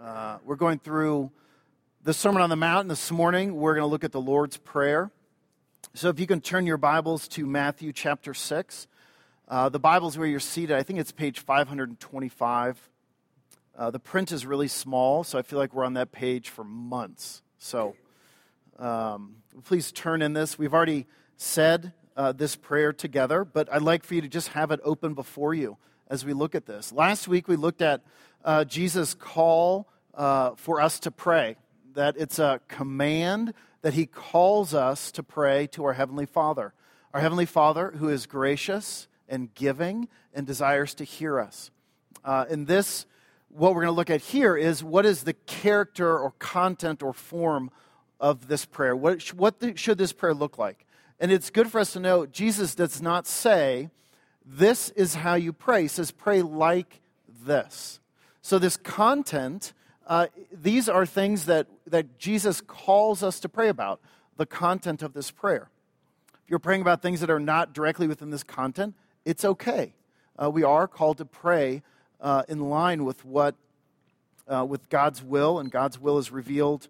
Uh, we're going through the Sermon on the Mount this morning. We're going to look at the Lord's Prayer. So if you can turn your Bibles to Matthew chapter 6. Uh, the Bible's where you're seated. I think it's page 525. Uh, the print is really small, so I feel like we're on that page for months. So um, please turn in this. We've already said uh, this prayer together, but I'd like for you to just have it open before you as we look at this. Last week we looked at uh, Jesus' call uh, for us to pray, that it's a command that he calls us to pray to our Heavenly Father. Our Heavenly Father, who is gracious and giving and desires to hear us. Uh, in this, what we're going to look at here is what is the character or content or form of this prayer? What, what the, should this prayer look like? And it's good for us to know Jesus does not say, This is how you pray. He says, Pray like this. So, this content, uh, these are things that, that Jesus calls us to pray about, the content of this prayer. If you're praying about things that are not directly within this content, it's okay. Uh, we are called to pray uh, in line with what, uh, with God's will, and God's will is revealed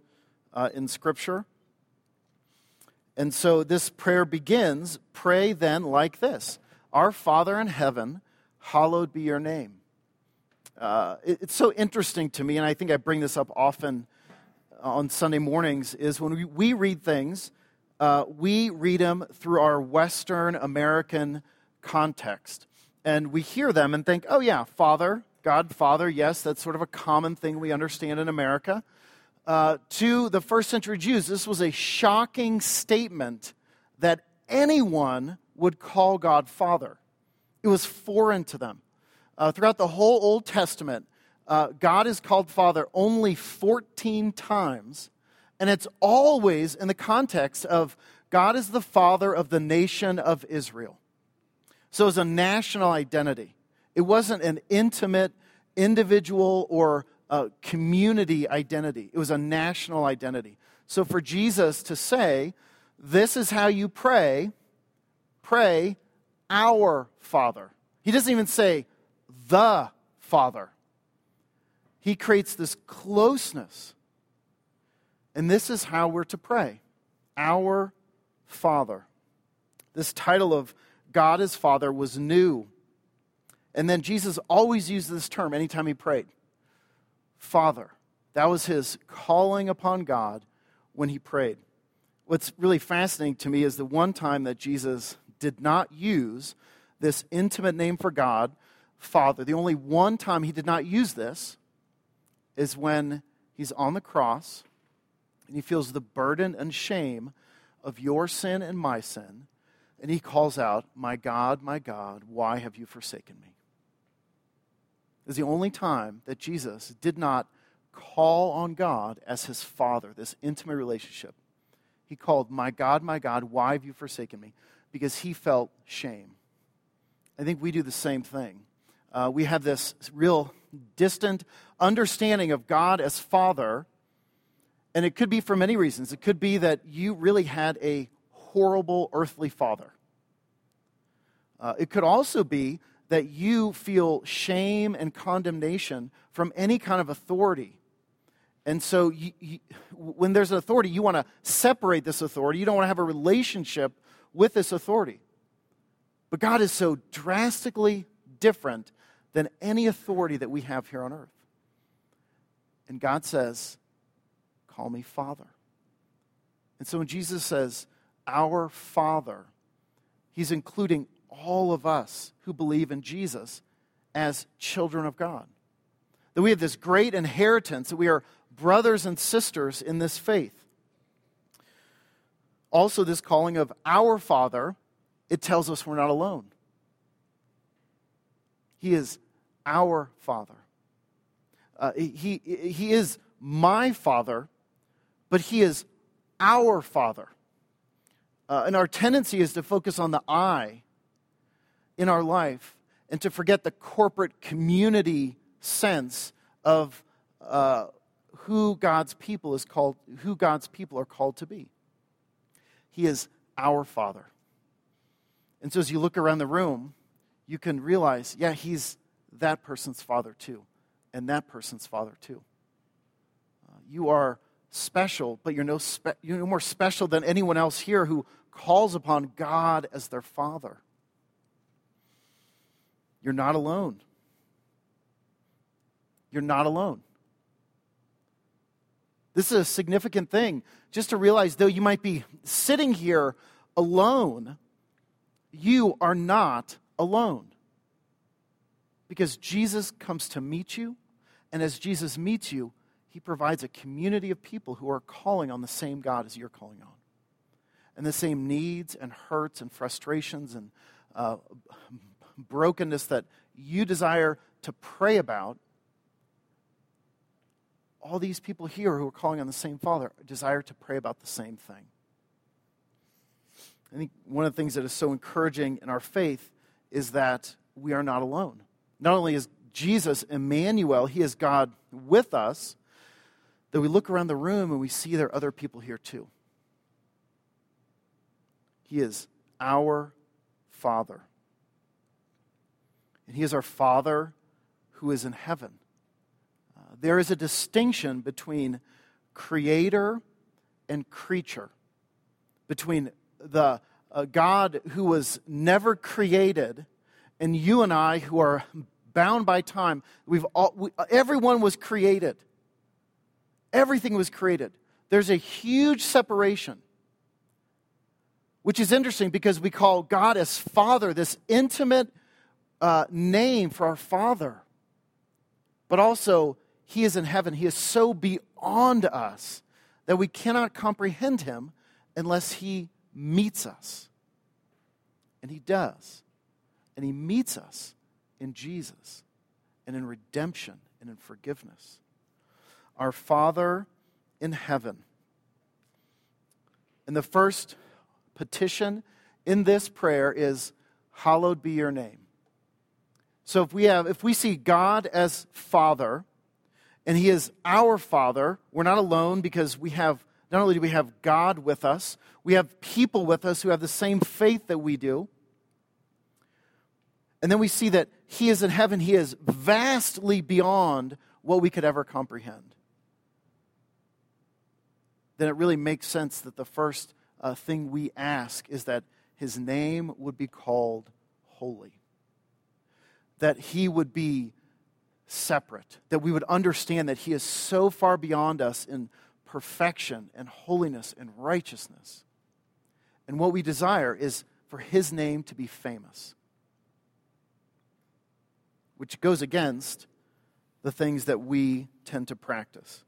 uh, in Scripture. And so this prayer begins pray then like this Our Father in heaven, hallowed be your name. Uh, it, it's so interesting to me, and I think I bring this up often on Sunday mornings, is when we, we read things, uh, we read them through our Western American context. And we hear them and think, oh, yeah, Father, God, Father, yes, that's sort of a common thing we understand in America. Uh, to the first century Jews, this was a shocking statement that anyone would call God Father. It was foreign to them. Uh, throughout the whole Old Testament, uh, God is called Father only 14 times, and it's always in the context of God is the Father of the nation of Israel. So it's a national identity. It wasn't an intimate, individual, or a community identity, it was a national identity. So for Jesus to say, This is how you pray, pray our Father. He doesn't even say, the Father. He creates this closeness. And this is how we're to pray Our Father. This title of God as Father was new. And then Jesus always used this term anytime he prayed Father. That was his calling upon God when he prayed. What's really fascinating to me is the one time that Jesus did not use this intimate name for God Father. The only one time he did not use this is when he's on the cross and he feels the burden and shame of your sin and my sin. And he calls out, My God, my God, why have you forsaken me? Is the only time that Jesus did not call on God as his father, this intimate relationship. He called, My God, my God, why have you forsaken me? Because he felt shame. I think we do the same thing uh, we have this real distant understanding of God as Father. And it could be for many reasons. It could be that you really had a horrible earthly father. Uh, it could also be that you feel shame and condemnation from any kind of authority. And so, you, you, when there's an authority, you want to separate this authority. You don't want to have a relationship with this authority. But God is so drastically different than any authority that we have here on earth. And God says, Call me Father. And so when Jesus says, Our Father, he's including all of us who believe in Jesus as children of God. That we have this great inheritance, that we are brothers and sisters in this faith. Also, this calling of our Father, it tells us we're not alone. He is our Father. Uh, he, he is my Father, but He is our Father. Uh, and our tendency is to focus on the I in our life and to forget the corporate community sense of uh, who God's people is called, who God's people are called to be. He is our Father. And so as you look around the room, you can realize, yeah, He's that person's father too, and that person's father too. Uh, you are special, but you're no, spe- you're no more special than anyone else here who calls upon God as their Father. You're not alone. You're not alone. This is a significant thing. Just to realize, though you might be sitting here alone, you are not alone. Because Jesus comes to meet you, and as Jesus meets you, he provides a community of people who are calling on the same God as you're calling on. And the same needs and hurts and frustrations and uh, brokenness that you desire to pray about, all these people here who are calling on the same Father desire to pray about the same thing. I think one of the things that is so encouraging in our faith is that we are not alone. Not only is Jesus Emmanuel, He is God with us, that we look around the room and we see there are other people here too. He is our Father. And He is our Father who is in heaven. Uh, there is a distinction between creator and creature, between the uh, God who was never created and you and I who are bound by time. We've all, we, everyone was created. Everything was created. There's a huge separation, which is interesting because we call God as Father, this intimate uh, name for our Father. But also, He is in heaven. He is so beyond us that we cannot comprehend Him unless He meets us. And He does. And He meets us in Jesus and in redemption and in forgiveness. Our Father in heaven. And the first petition in this prayer is, Hallowed be your name. So if we have if we see God as Father, and He is our Father, we're not alone because we have not only do we have God with us, we have people with us who have the same faith that we do. And then we see that He is in heaven, He is vastly beyond what we could ever comprehend. Then it really makes sense that the first uh, thing we ask is that His name would be called holy that he would be separate, that we would understand that he is so far beyond us in perfection and holiness and righteousness. And what we desire is for his name to be famous, which goes against the things that we tend to practice.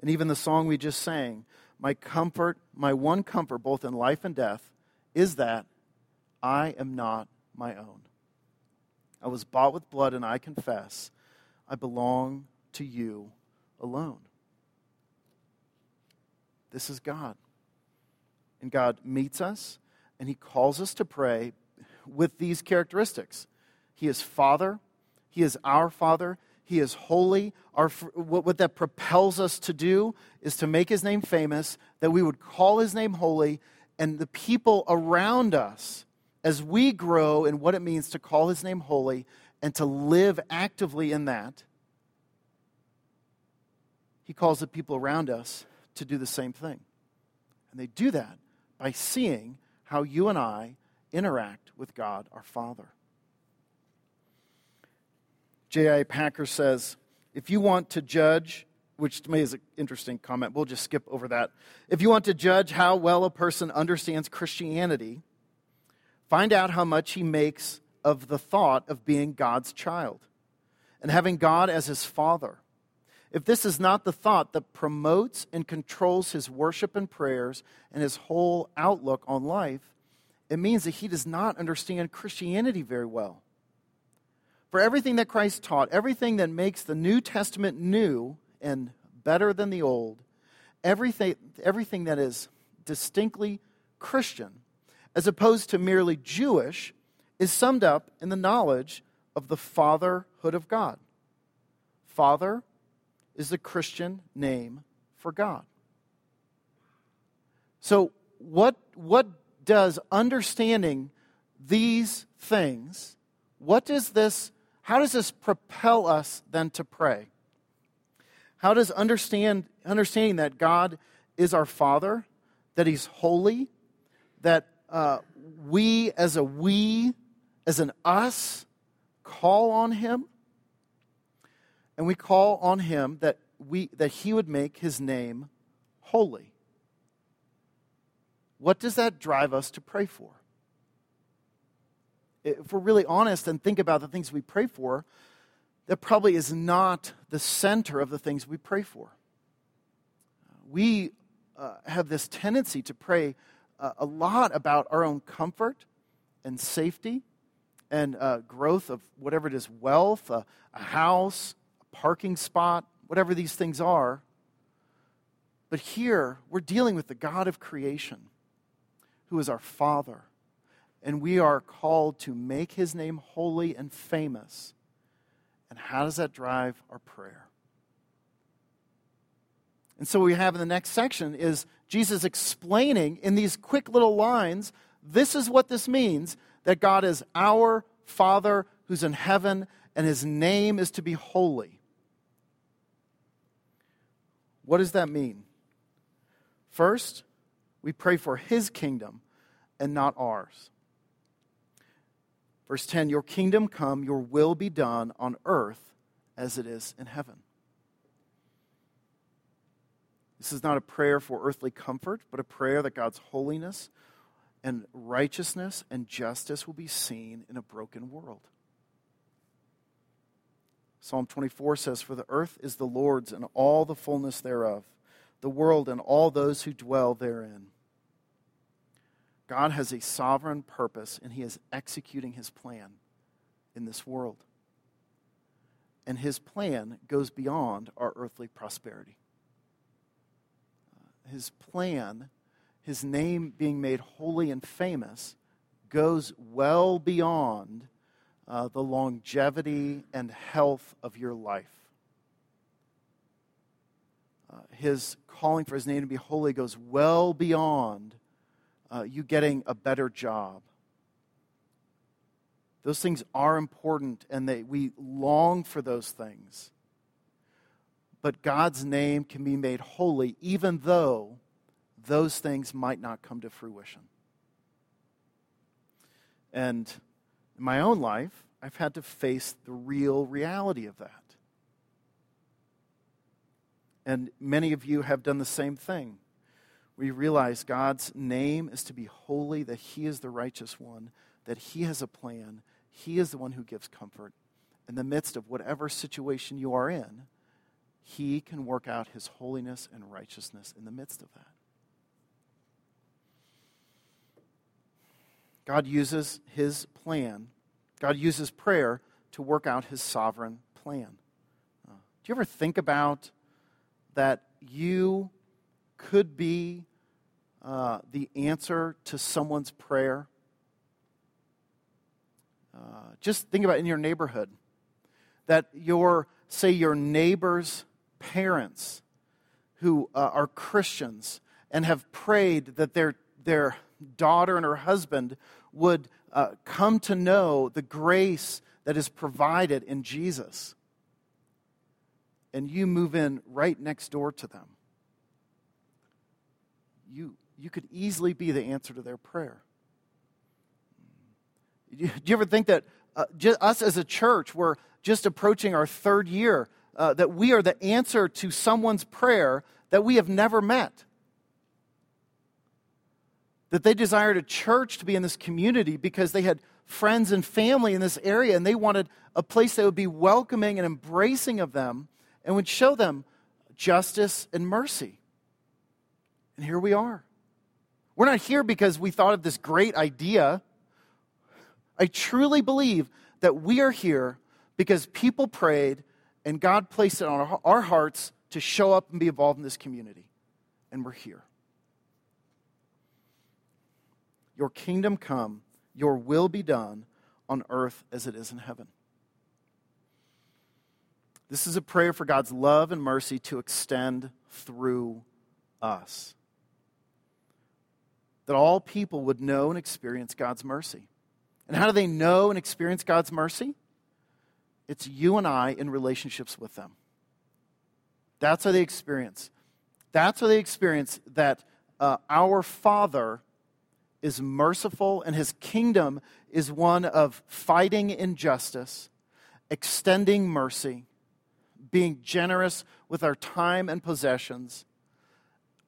And even the song we just sang, my comfort, my one comfort, both in life and death, is that I am not my own. I was bought with blood, and I confess I belong to you alone. This is God. And God meets us, and He calls us to pray with these characteristics He is Father, He is our Father, He is holy. Our, what, what that propels us to do is to make His name famous, that we would call His name holy, and the people around us as we grow in what it means to call his name holy and to live actively in that, he calls the people around us to do the same thing. And they do that by seeing how you and I interact with God our Father. J.I. Packer says, if you want to judge, which to me is an interesting comment, we'll just skip over that. If you want to judge how well a person understands Christianity, Find out how much he makes of the thought of being God's child and having God as his father. If this is not the thought that promotes and controls his worship and prayers and his whole outlook on life, it means that he does not understand Christianity very well. For everything that Christ taught, everything that makes the New Testament new and better than the Old, everything, everything that is distinctly Christian as opposed to merely Jewish, is summed up in the knowledge of the fatherhood of God. Father is the Christian name for God. So, what, what does understanding these things, what does this, how does this propel us then to pray? How does understand, understanding that God is our Father, that He's holy, that uh, we as a we, as an us, call on Him, and we call on Him that, we, that He would make His name holy. What does that drive us to pray for? If we're really honest and think about the things we pray for, that probably is not the center of the things we pray for. We uh, have this tendency to pray uh, a lot about our own comfort and safety and uh, growth of whatever it is wealth, a house, a parking spot, whatever these things are. But here, we're dealing with the God of creation, who is our Father. And we are called to make his name holy and famous and how does that drive our prayer? And so, what we have in the next section is Jesus explaining in these quick little lines this is what this means that God is our Father who's in heaven, and his name is to be holy. What does that mean? First, we pray for his kingdom and not ours. Verse 10 Your kingdom come, your will be done on earth as it is in heaven. This is not a prayer for earthly comfort, but a prayer that God's holiness and righteousness and justice will be seen in a broken world. Psalm 24 says, For the earth is the Lord's and all the fullness thereof, the world and all those who dwell therein. God has a sovereign purpose and he is executing his plan in this world. And his plan goes beyond our earthly prosperity. Uh, his plan, his name being made holy and famous, goes well beyond uh, the longevity and health of your life. Uh, his calling for his name to be holy goes well beyond uh, you getting a better job. Those things are important and they, we long for those things. But God's name can be made holy even though those things might not come to fruition. And in my own life, I've had to face the real reality of that. And many of you have done the same thing we realize God's name is to be holy, that He is the righteous one, that He has a plan, He is the one who gives comfort. In the midst of whatever situation you are in, He can work out His holiness and righteousness in the midst of that. God uses His plan, God uses prayer to work out His sovereign plan. Uh, do you ever think about that you could be uh, the answer to someone's prayer. Uh, just think about in your neighborhood that your, say, your neighbor's parents who uh, are Christians and have prayed that their, their daughter and her husband would uh, come to know the grace that is provided in Jesus. And you move in right next door to them you, you could easily be the answer to their prayer. Do you ever think that uh, us as a church, we're just approaching our third year, uh, that we are the answer to someone's prayer that we have never met? That they desired a church to be in this community because they had friends and family in this area and they wanted a place that would be welcoming and embracing of them and would show them justice and mercy. And here we are. We're not here because we thought of this great idea. I truly believe that we are here because people prayed and God placed it on our hearts to show up and be involved in this community. And we're here. Your kingdom come, your will be done on earth as it is in heaven. This is a prayer for God's love and mercy to extend through us that all people would know and experience God's mercy. And how do they know and experience God's mercy? It's you and I in relationships with them. That's how they experience. That's how they experience that uh, our Father is merciful and his kingdom is one of fighting injustice, extending mercy, being generous with our time and possessions,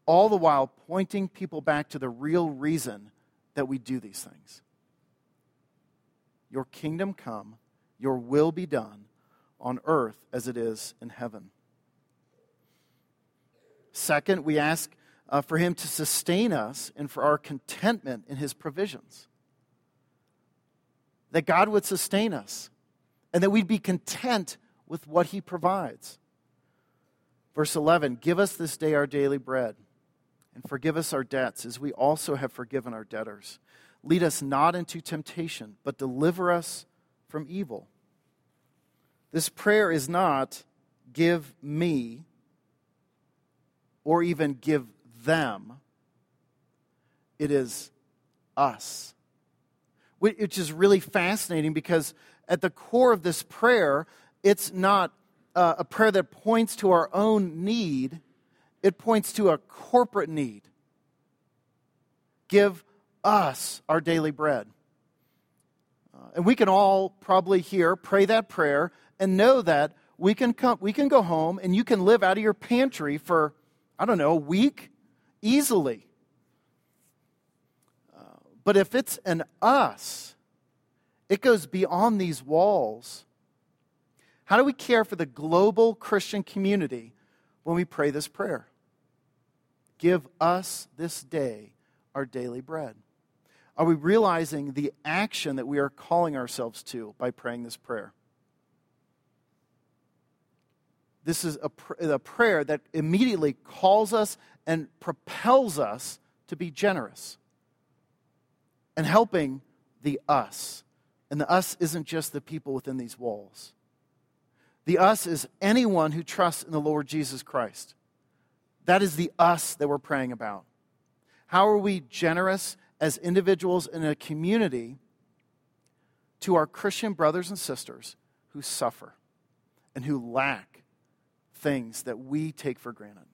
all the while pointing people back to the real reason that we do these things. Your kingdom come, your will be done on earth as it is in heaven. Second, we ask uh, for Him to sustain us and for our contentment in His provisions. That God would sustain us and that we'd be content with what He provides. Verse 11 Give us this day our daily bread and forgive us our debts as we also have forgiven our debtors. Lead us not into temptation, but deliver us from evil. This prayer is not give me or even give them, it is us. Which is really fascinating because at the core of this prayer, it's not uh, a prayer that points to our own need, it points to a corporate need. Give us our daily bread. Uh, and we can all probably here pray that prayer and know that we can come we can go home and you can live out of your pantry for I don't know, a week easily. Uh, but if it's an us, it goes beyond these walls. How do we care for the global Christian community when we pray this prayer? Give us this day our daily bread. Are we realizing the action that we are calling ourselves to by praying this prayer? This is a, pr- a prayer that immediately calls us and propels us to be generous and helping the us. And the us isn't just the people within these walls. The us is anyone who trusts in the Lord Jesus Christ. That is the us that we're praying about. How are we generous as individuals in a community to our Christian brothers and sisters who suffer and who lack things that we take for granted.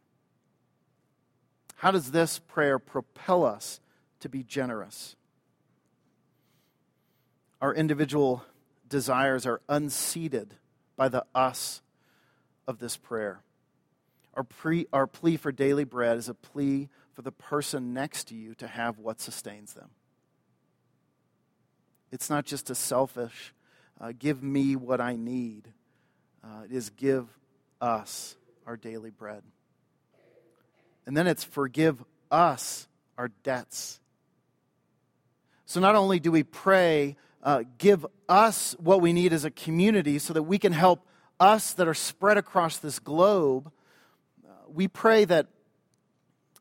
How does this prayer propel us to be generous? Our individual desires are unseated by the us of this prayer. Our, pre, our plea for daily bread is a plea for the person next to you to have what sustains them. It's not just a selfish, uh, give me what I need. Uh, it is give us our daily bread. And then it's forgive us our debts. So not only do we pray, uh, give us what we need as a community so that we can help us that are spread across this globe, uh, we pray that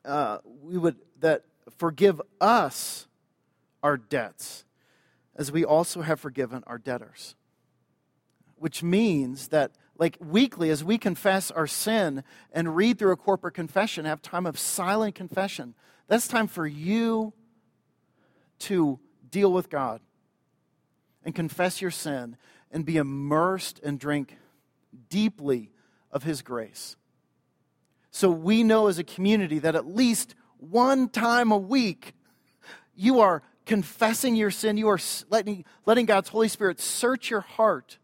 uh, we would that forgive us our debts as we also have forgiven our debtors. Which means that like weekly as we confess our sin and read through a corporate confession, have time of silent confession. That's time for you to deal with God and confess your sin and be immersed and drink deeply of His grace. So we know as a community that at least one time a week you are confessing your sin, you are letting, letting God's Holy Spirit search your heart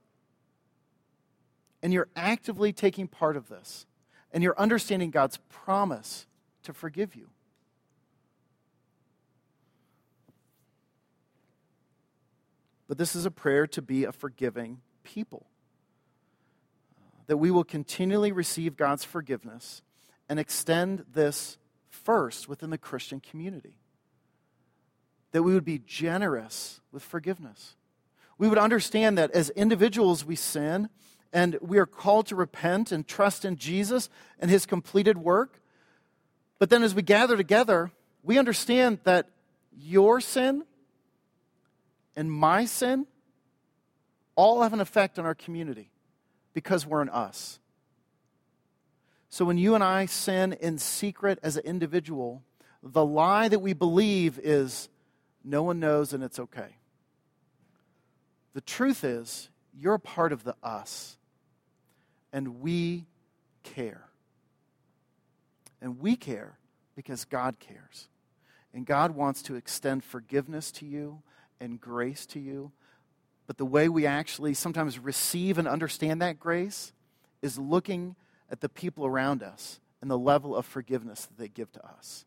and you're actively taking part of this, and you're understanding God's promise to forgive you. But this is a prayer to be a forgiving people. That we will continually receive God's forgiveness and extend this first within the Christian community. That we would be generous with forgiveness. We would understand that as individuals we sin and we are called to repent and trust in Jesus and his completed work. But then as we gather together, we understand that your sin and my sin all have an effect on our community because we're in us. So when you and I sin in secret as an individual, the lie that we believe is no one knows and it's okay. The truth is, you're a part of the us and we care. And we care because God cares. And God wants to extend forgiveness to you and grace to you. But the way we actually sometimes receive and understand that grace is looking at the people around us and the level of forgiveness that they give to us.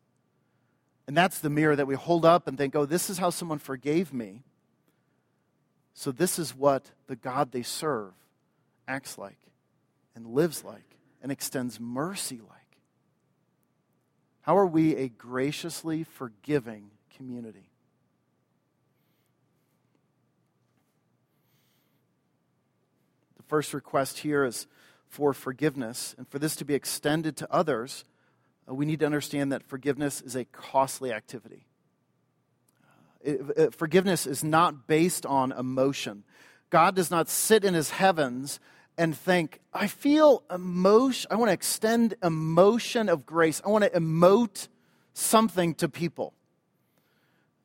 And that's the mirror that we hold up and think, oh, this is how someone forgave me. So this is what the God they serve acts like and lives like and extends mercy like. How are we a graciously forgiving community? First request here is for forgiveness. And for this to be extended to others, uh, we need to understand that forgiveness is a costly activity. Uh, it, it, forgiveness is not based on emotion. God does not sit in his heavens and think, I feel emotion, I want to extend emotion of grace. I want to emote something to people.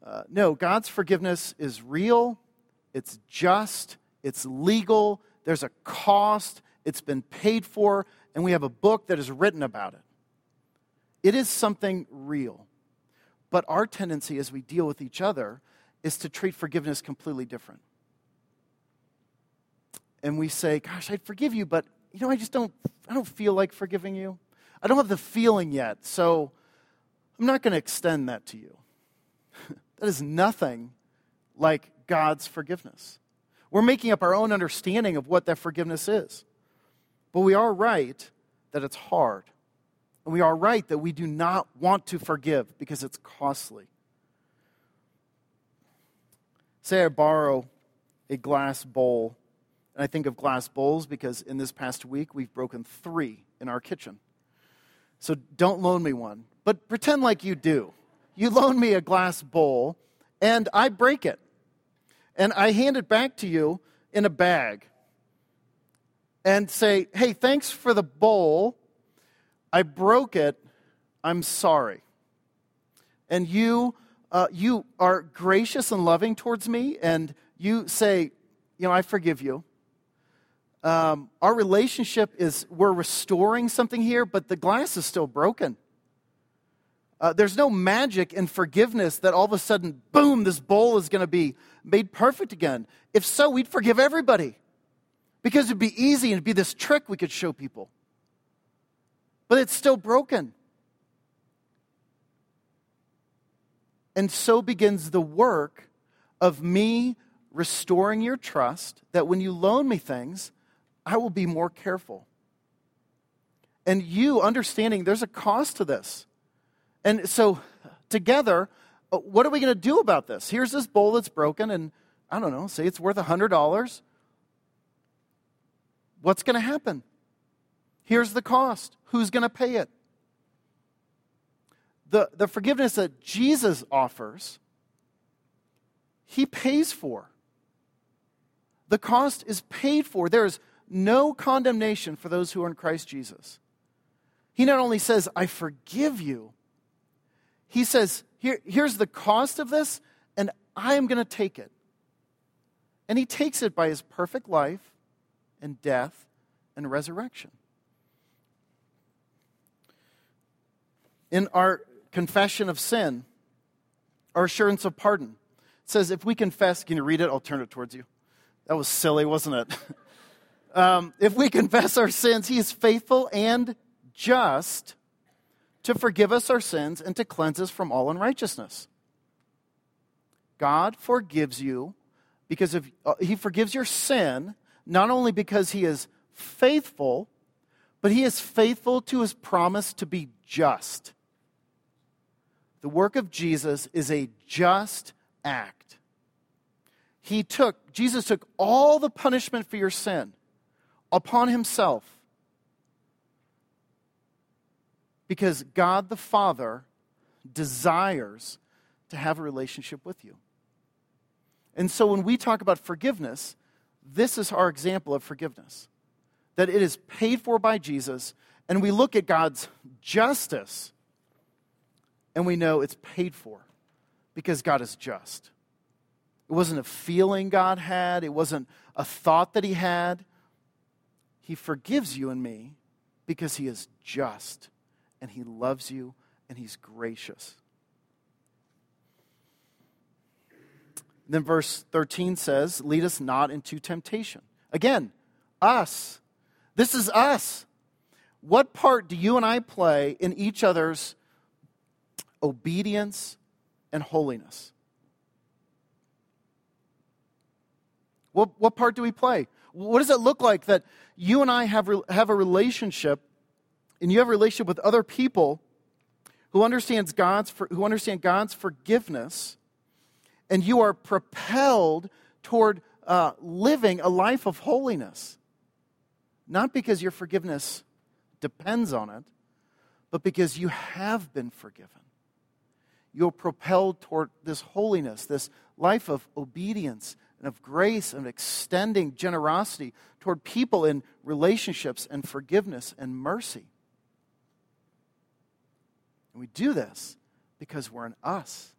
Uh, no, God's forgiveness is real, it's just, it's legal, there's a cost, it's been paid for, and we have a book that is written about it. It is something real. But our tendency as we deal with each other is to treat forgiveness completely different. And we say, Gosh, I'd forgive you, but you know, I just don't I don't feel like forgiving you. I don't have the feeling yet, so I'm not going to extend that to you. that is nothing like God's forgiveness. We're making up our own understanding of what that forgiveness is. But we are right that it's hard. And we are right that we do not want to forgive because it's costly. Say I borrow a glass bowl, and I think of glass bowls because in this past week we've broken three in our kitchen. So don't loan me one, but pretend like you do. You loan me a glass bowl, and I break it. And I hand it back to you in a bag and say, hey, thanks for the bowl. I broke it. I'm sorry. And you, uh, you are gracious and loving towards me, and you say, you know, I forgive you. Um, our relationship is, we're restoring something here, but the glass is still broken. Uh, there's no magic in forgiveness that all of a sudden, boom, this bowl is going to be made perfect again. If so, we'd forgive everybody because it'd be easy and it'd be this trick we could show people. But it's still broken. And so begins the work of me restoring your trust that when you loan me things, I will be more careful. And you understanding there's a cost to this. And so, together, uh, what are we going to do about this? Here's this bowl that's broken, and I don't know, say it's worth $100 what's going to happen? Here's the cost. Who's going to pay it? The, the forgiveness that Jesus offers, he pays for. The cost is paid for. There is no condemnation for those who are in Christ Jesus. He not only says, I forgive you, he says, Here, here's the cost of this, and I am going to take it. And he takes it by his perfect life and death and resurrection. In our confession of sin, our assurance of pardon, says, if we confess, can you read it? I'll turn it towards you. That was silly, wasn't it? um, if we confess our sins, he is faithful and just to forgive us our sins and to cleanse us from all unrighteousness. God forgives you because of, uh, he forgives your sin not only because he is faithful, but he is faithful to his promise to be just. The work of Jesus is a just act. He took, Jesus took all the punishment for your sin upon himself because God the Father desires to have a relationship with you. And so when we talk about forgiveness, this is our example of forgiveness that it is paid for by Jesus, and we look at God's justice and we know it's paid for because God is just. It wasn't a feeling God had, it wasn't a thought that He had. He forgives you and me because He is just and He loves you, and He's gracious. Then verse 13 says, Lead us not into temptation. Again, us. This is us. What part do you and I play in each other's obedience and holiness? What, what part do we play? What does it look like that you and I have, have a relationship and you have a relationship with other people who understands God's who understand God's forgiveness and you are propelled toward uh, living a life of holiness. Not because your forgiveness depends on it, but because you have been forgiven. You're propelled toward this holiness, this life of obedience and of grace and extending generosity toward people in relationships and forgiveness and mercy. We do this because we're in us.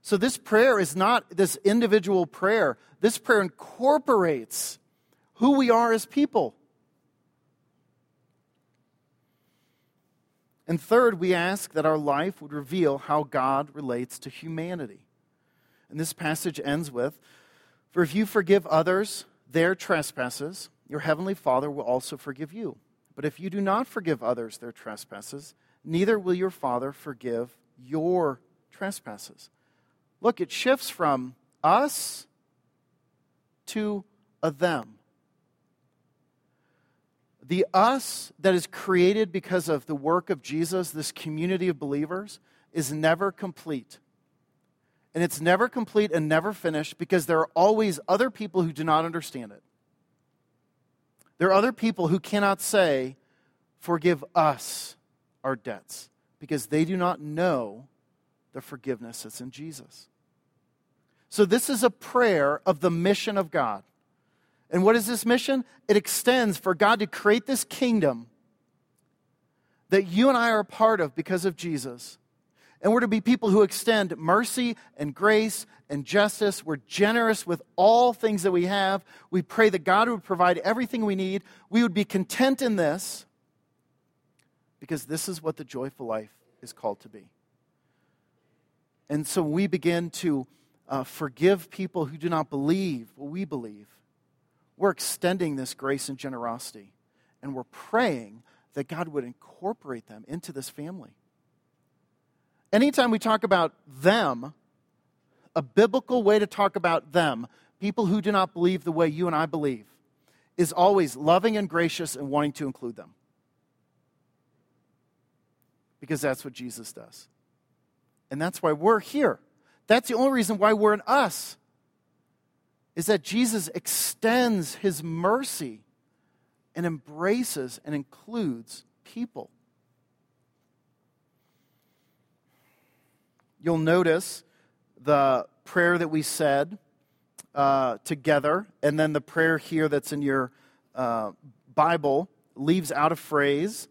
So, this prayer is not this individual prayer. This prayer incorporates who we are as people. And third, we ask that our life would reveal how God relates to humanity. And this passage ends with For if you forgive others their trespasses, your heavenly Father will also forgive you. But if you do not forgive others their trespasses, neither will your Father forgive your trespasses. Look, it shifts from us to a them. The us that is created because of the work of Jesus, this community of believers, is never complete. And it's never complete and never finished because there are always other people who do not understand it. There are other people who cannot say, Forgive us our debts, because they do not know the forgiveness that's in Jesus. So, this is a prayer of the mission of God. And what is this mission? It extends for God to create this kingdom that you and I are a part of because of Jesus. And we're to be people who extend mercy and grace and justice. We're generous with all things that we have. We pray that God would provide everything we need. We would be content in this because this is what the joyful life is called to be. And so we begin to uh, forgive people who do not believe what we believe. We're extending this grace and generosity, and we're praying that God would incorporate them into this family. Anytime we talk about them, a biblical way to talk about them, people who do not believe the way you and I believe, is always loving and gracious and wanting to include them. Because that's what Jesus does. And that's why we're here. That's the only reason why we're in us, is that Jesus extends his mercy and embraces and includes people. You'll notice the prayer that we said uh, together, and then the prayer here that's in your uh, Bible leaves out a phrase.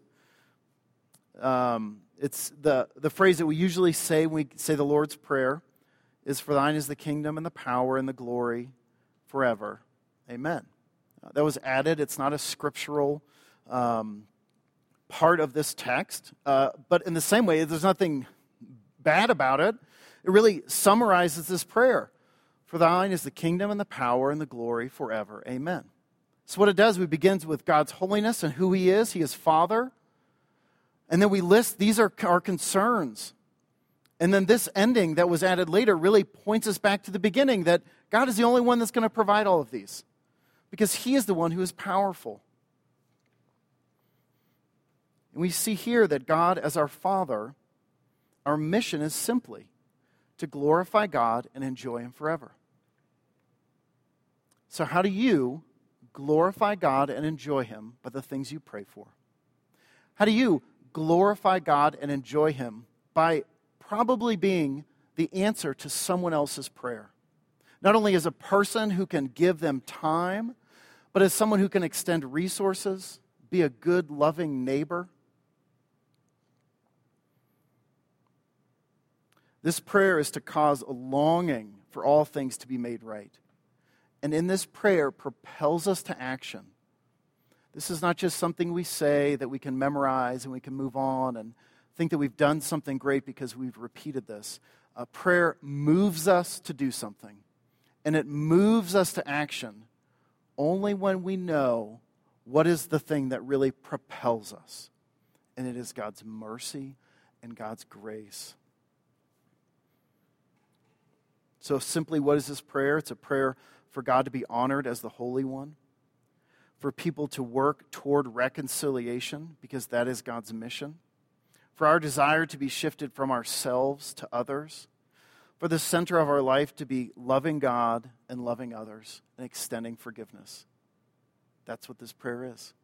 Um, it's the, the phrase that we usually say when we say the Lord's Prayer is For thine is the kingdom and the power and the glory forever. Amen. Uh, that was added. It's not a scriptural um, part of this text, uh, but in the same way, there's nothing bad about it. It really summarizes this prayer For thine is the kingdom and the power and the glory forever. Amen. So, what it does, we begins with God's holiness and who He is. He is Father. And then we list these are our concerns. And then this ending that was added later really points us back to the beginning that God is the only one that's going to provide all of these because He is the one who is powerful. And we see here that God, as our Father, our mission is simply to glorify God and enjoy Him forever. So, how do you glorify God and enjoy Him by the things you pray for? How do you glorify God and enjoy Him by probably being the answer to someone else's prayer. Not only as a person who can give them time, but as someone who can extend resources, be a good, loving neighbor. This prayer is to cause a longing for all things to be made right. And in this prayer propels us to action This is not just something we say that we can memorize and we can move on and think that we've done something great because we've repeated this. Uh, prayer moves us to do something, and it moves us to action only when we know what is the thing that really propels us. And it is God's mercy and God's grace. So, simply, what is this prayer? It's a prayer for God to be honored as the Holy One, for people to work toward reconciliation, because that is God's mission, for our desire to be shifted from ourselves to others, for the center of our life to be loving God and loving others and extending forgiveness. That's what this prayer is.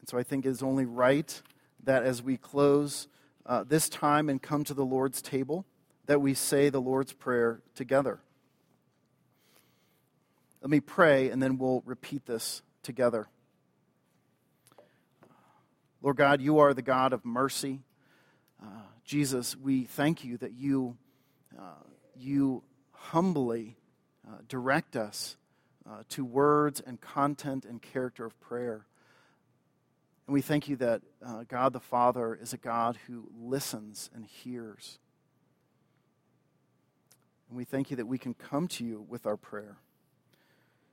And so I think it is only right that as we close uh, this time and come to the Lord's table, that we say the Lord's Prayer together. Let me pray, and then we'll repeat this together. Lord God, you are the God of mercy. Uh, Jesus, we thank you that you, uh, you humbly uh, direct us uh, to words and content and character of prayer. And we thank you that uh, God the Father is a God who listens and hears. And we thank you that we can come to you with our prayer.